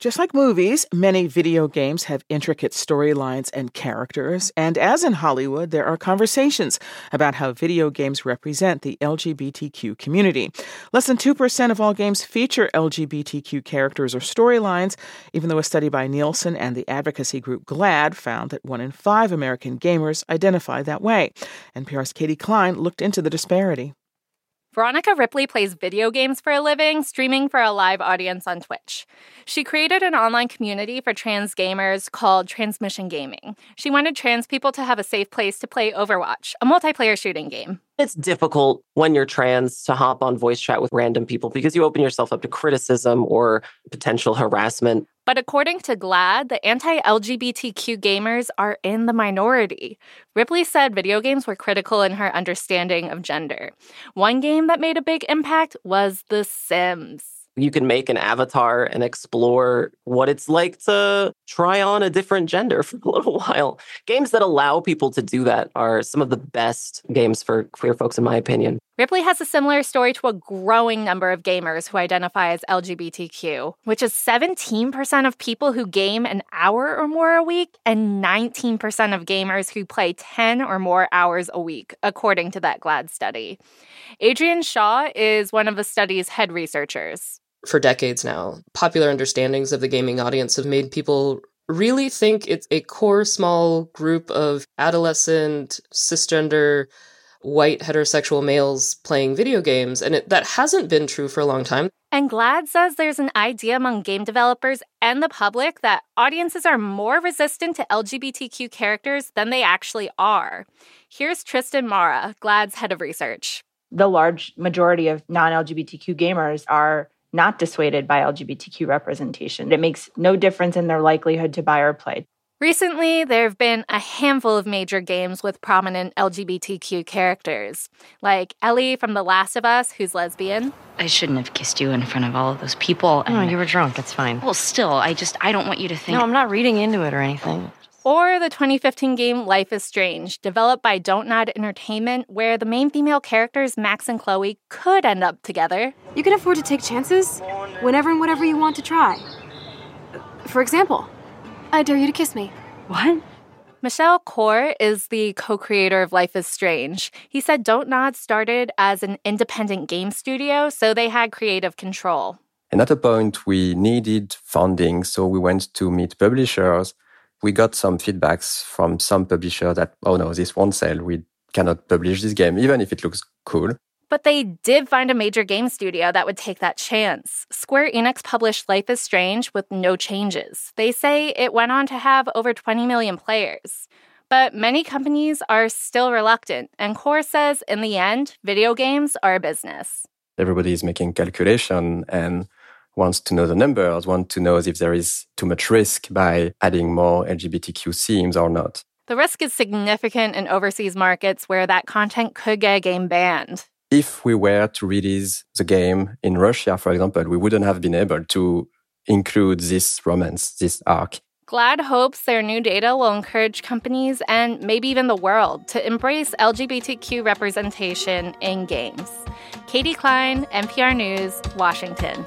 Just like movies, many video games have intricate storylines and characters, and as in Hollywood, there are conversations about how video games represent the LGBTQ community. Less than 2% of all games feature LGBTQ characters or storylines, even though a study by Nielsen and the advocacy group GLAAD found that one in five American gamers identify that way. NPR's Katie Klein looked into the disparity. Veronica Ripley plays video games for a living, streaming for a live audience on Twitch. She created an online community for trans gamers called Transmission Gaming. She wanted trans people to have a safe place to play Overwatch, a multiplayer shooting game. It's difficult when you're trans to hop on voice chat with random people because you open yourself up to criticism or potential harassment. But according to GLAAD, the anti LGBTQ gamers are in the minority. Ripley said video games were critical in her understanding of gender. One game that made a big impact was The Sims you can make an avatar and explore what it's like to try on a different gender for a little while. Games that allow people to do that are some of the best games for queer folks, in my opinion. Ripley has a similar story to a growing number of gamers who identify as LGBTQ, which is 17% of people who game an hour or more a week and 19% of gamers who play 10 or more hours a week, according to that GLAAD study. Adrienne Shaw is one of the study's head researchers. For decades now, popular understandings of the gaming audience have made people really think it's a core small group of adolescent, cisgender, white heterosexual males playing video games, and it, that hasn't been true for a long time. And GLAAD says there's an idea among game developers and the public that audiences are more resistant to LGBTQ characters than they actually are. Here's Tristan Mara, GLAAD's head of research the large majority of non LGBTQ gamers are not dissuaded by LGBTQ representation. It makes no difference in their likelihood to buy or play. Recently, there have been a handful of major games with prominent LGBTQ characters, like Ellie from The Last of Us, who's lesbian. I shouldn't have kissed you in front of all of those people. No, oh, you were drunk. It's fine. Well, still, I just, I don't want you to think. No, I'm not reading into it or anything. Or the 2015 game Life is Strange, developed by Don't Nod Entertainment, where the main female characters, Max and Chloe, could end up together. You can afford to take chances whenever and whatever you want to try. For example, I dare you to kiss me. What? Michel Koch is the co creator of Life is Strange. He said Don't Nod started as an independent game studio, so they had creative control. And at a point, we needed funding, so we went to meet publishers we got some feedbacks from some publisher that, oh no, this won't sell. We cannot publish this game, even if it looks cool. But they did find a major game studio that would take that chance. Square Enix published Life is Strange with no changes. They say it went on to have over 20 million players. But many companies are still reluctant, and Koch says in the end, video games are a business. Everybody is making calculation and wants to know the numbers, want to know if there is too much risk by adding more LGBTQ themes or not. The risk is significant in overseas markets where that content could get a game banned. If we were to release the game in Russia, for example, we wouldn't have been able to include this romance, this arc. GLAAD hopes their new data will encourage companies and maybe even the world to embrace LGBTQ representation in games. Katie Klein, NPR News, Washington.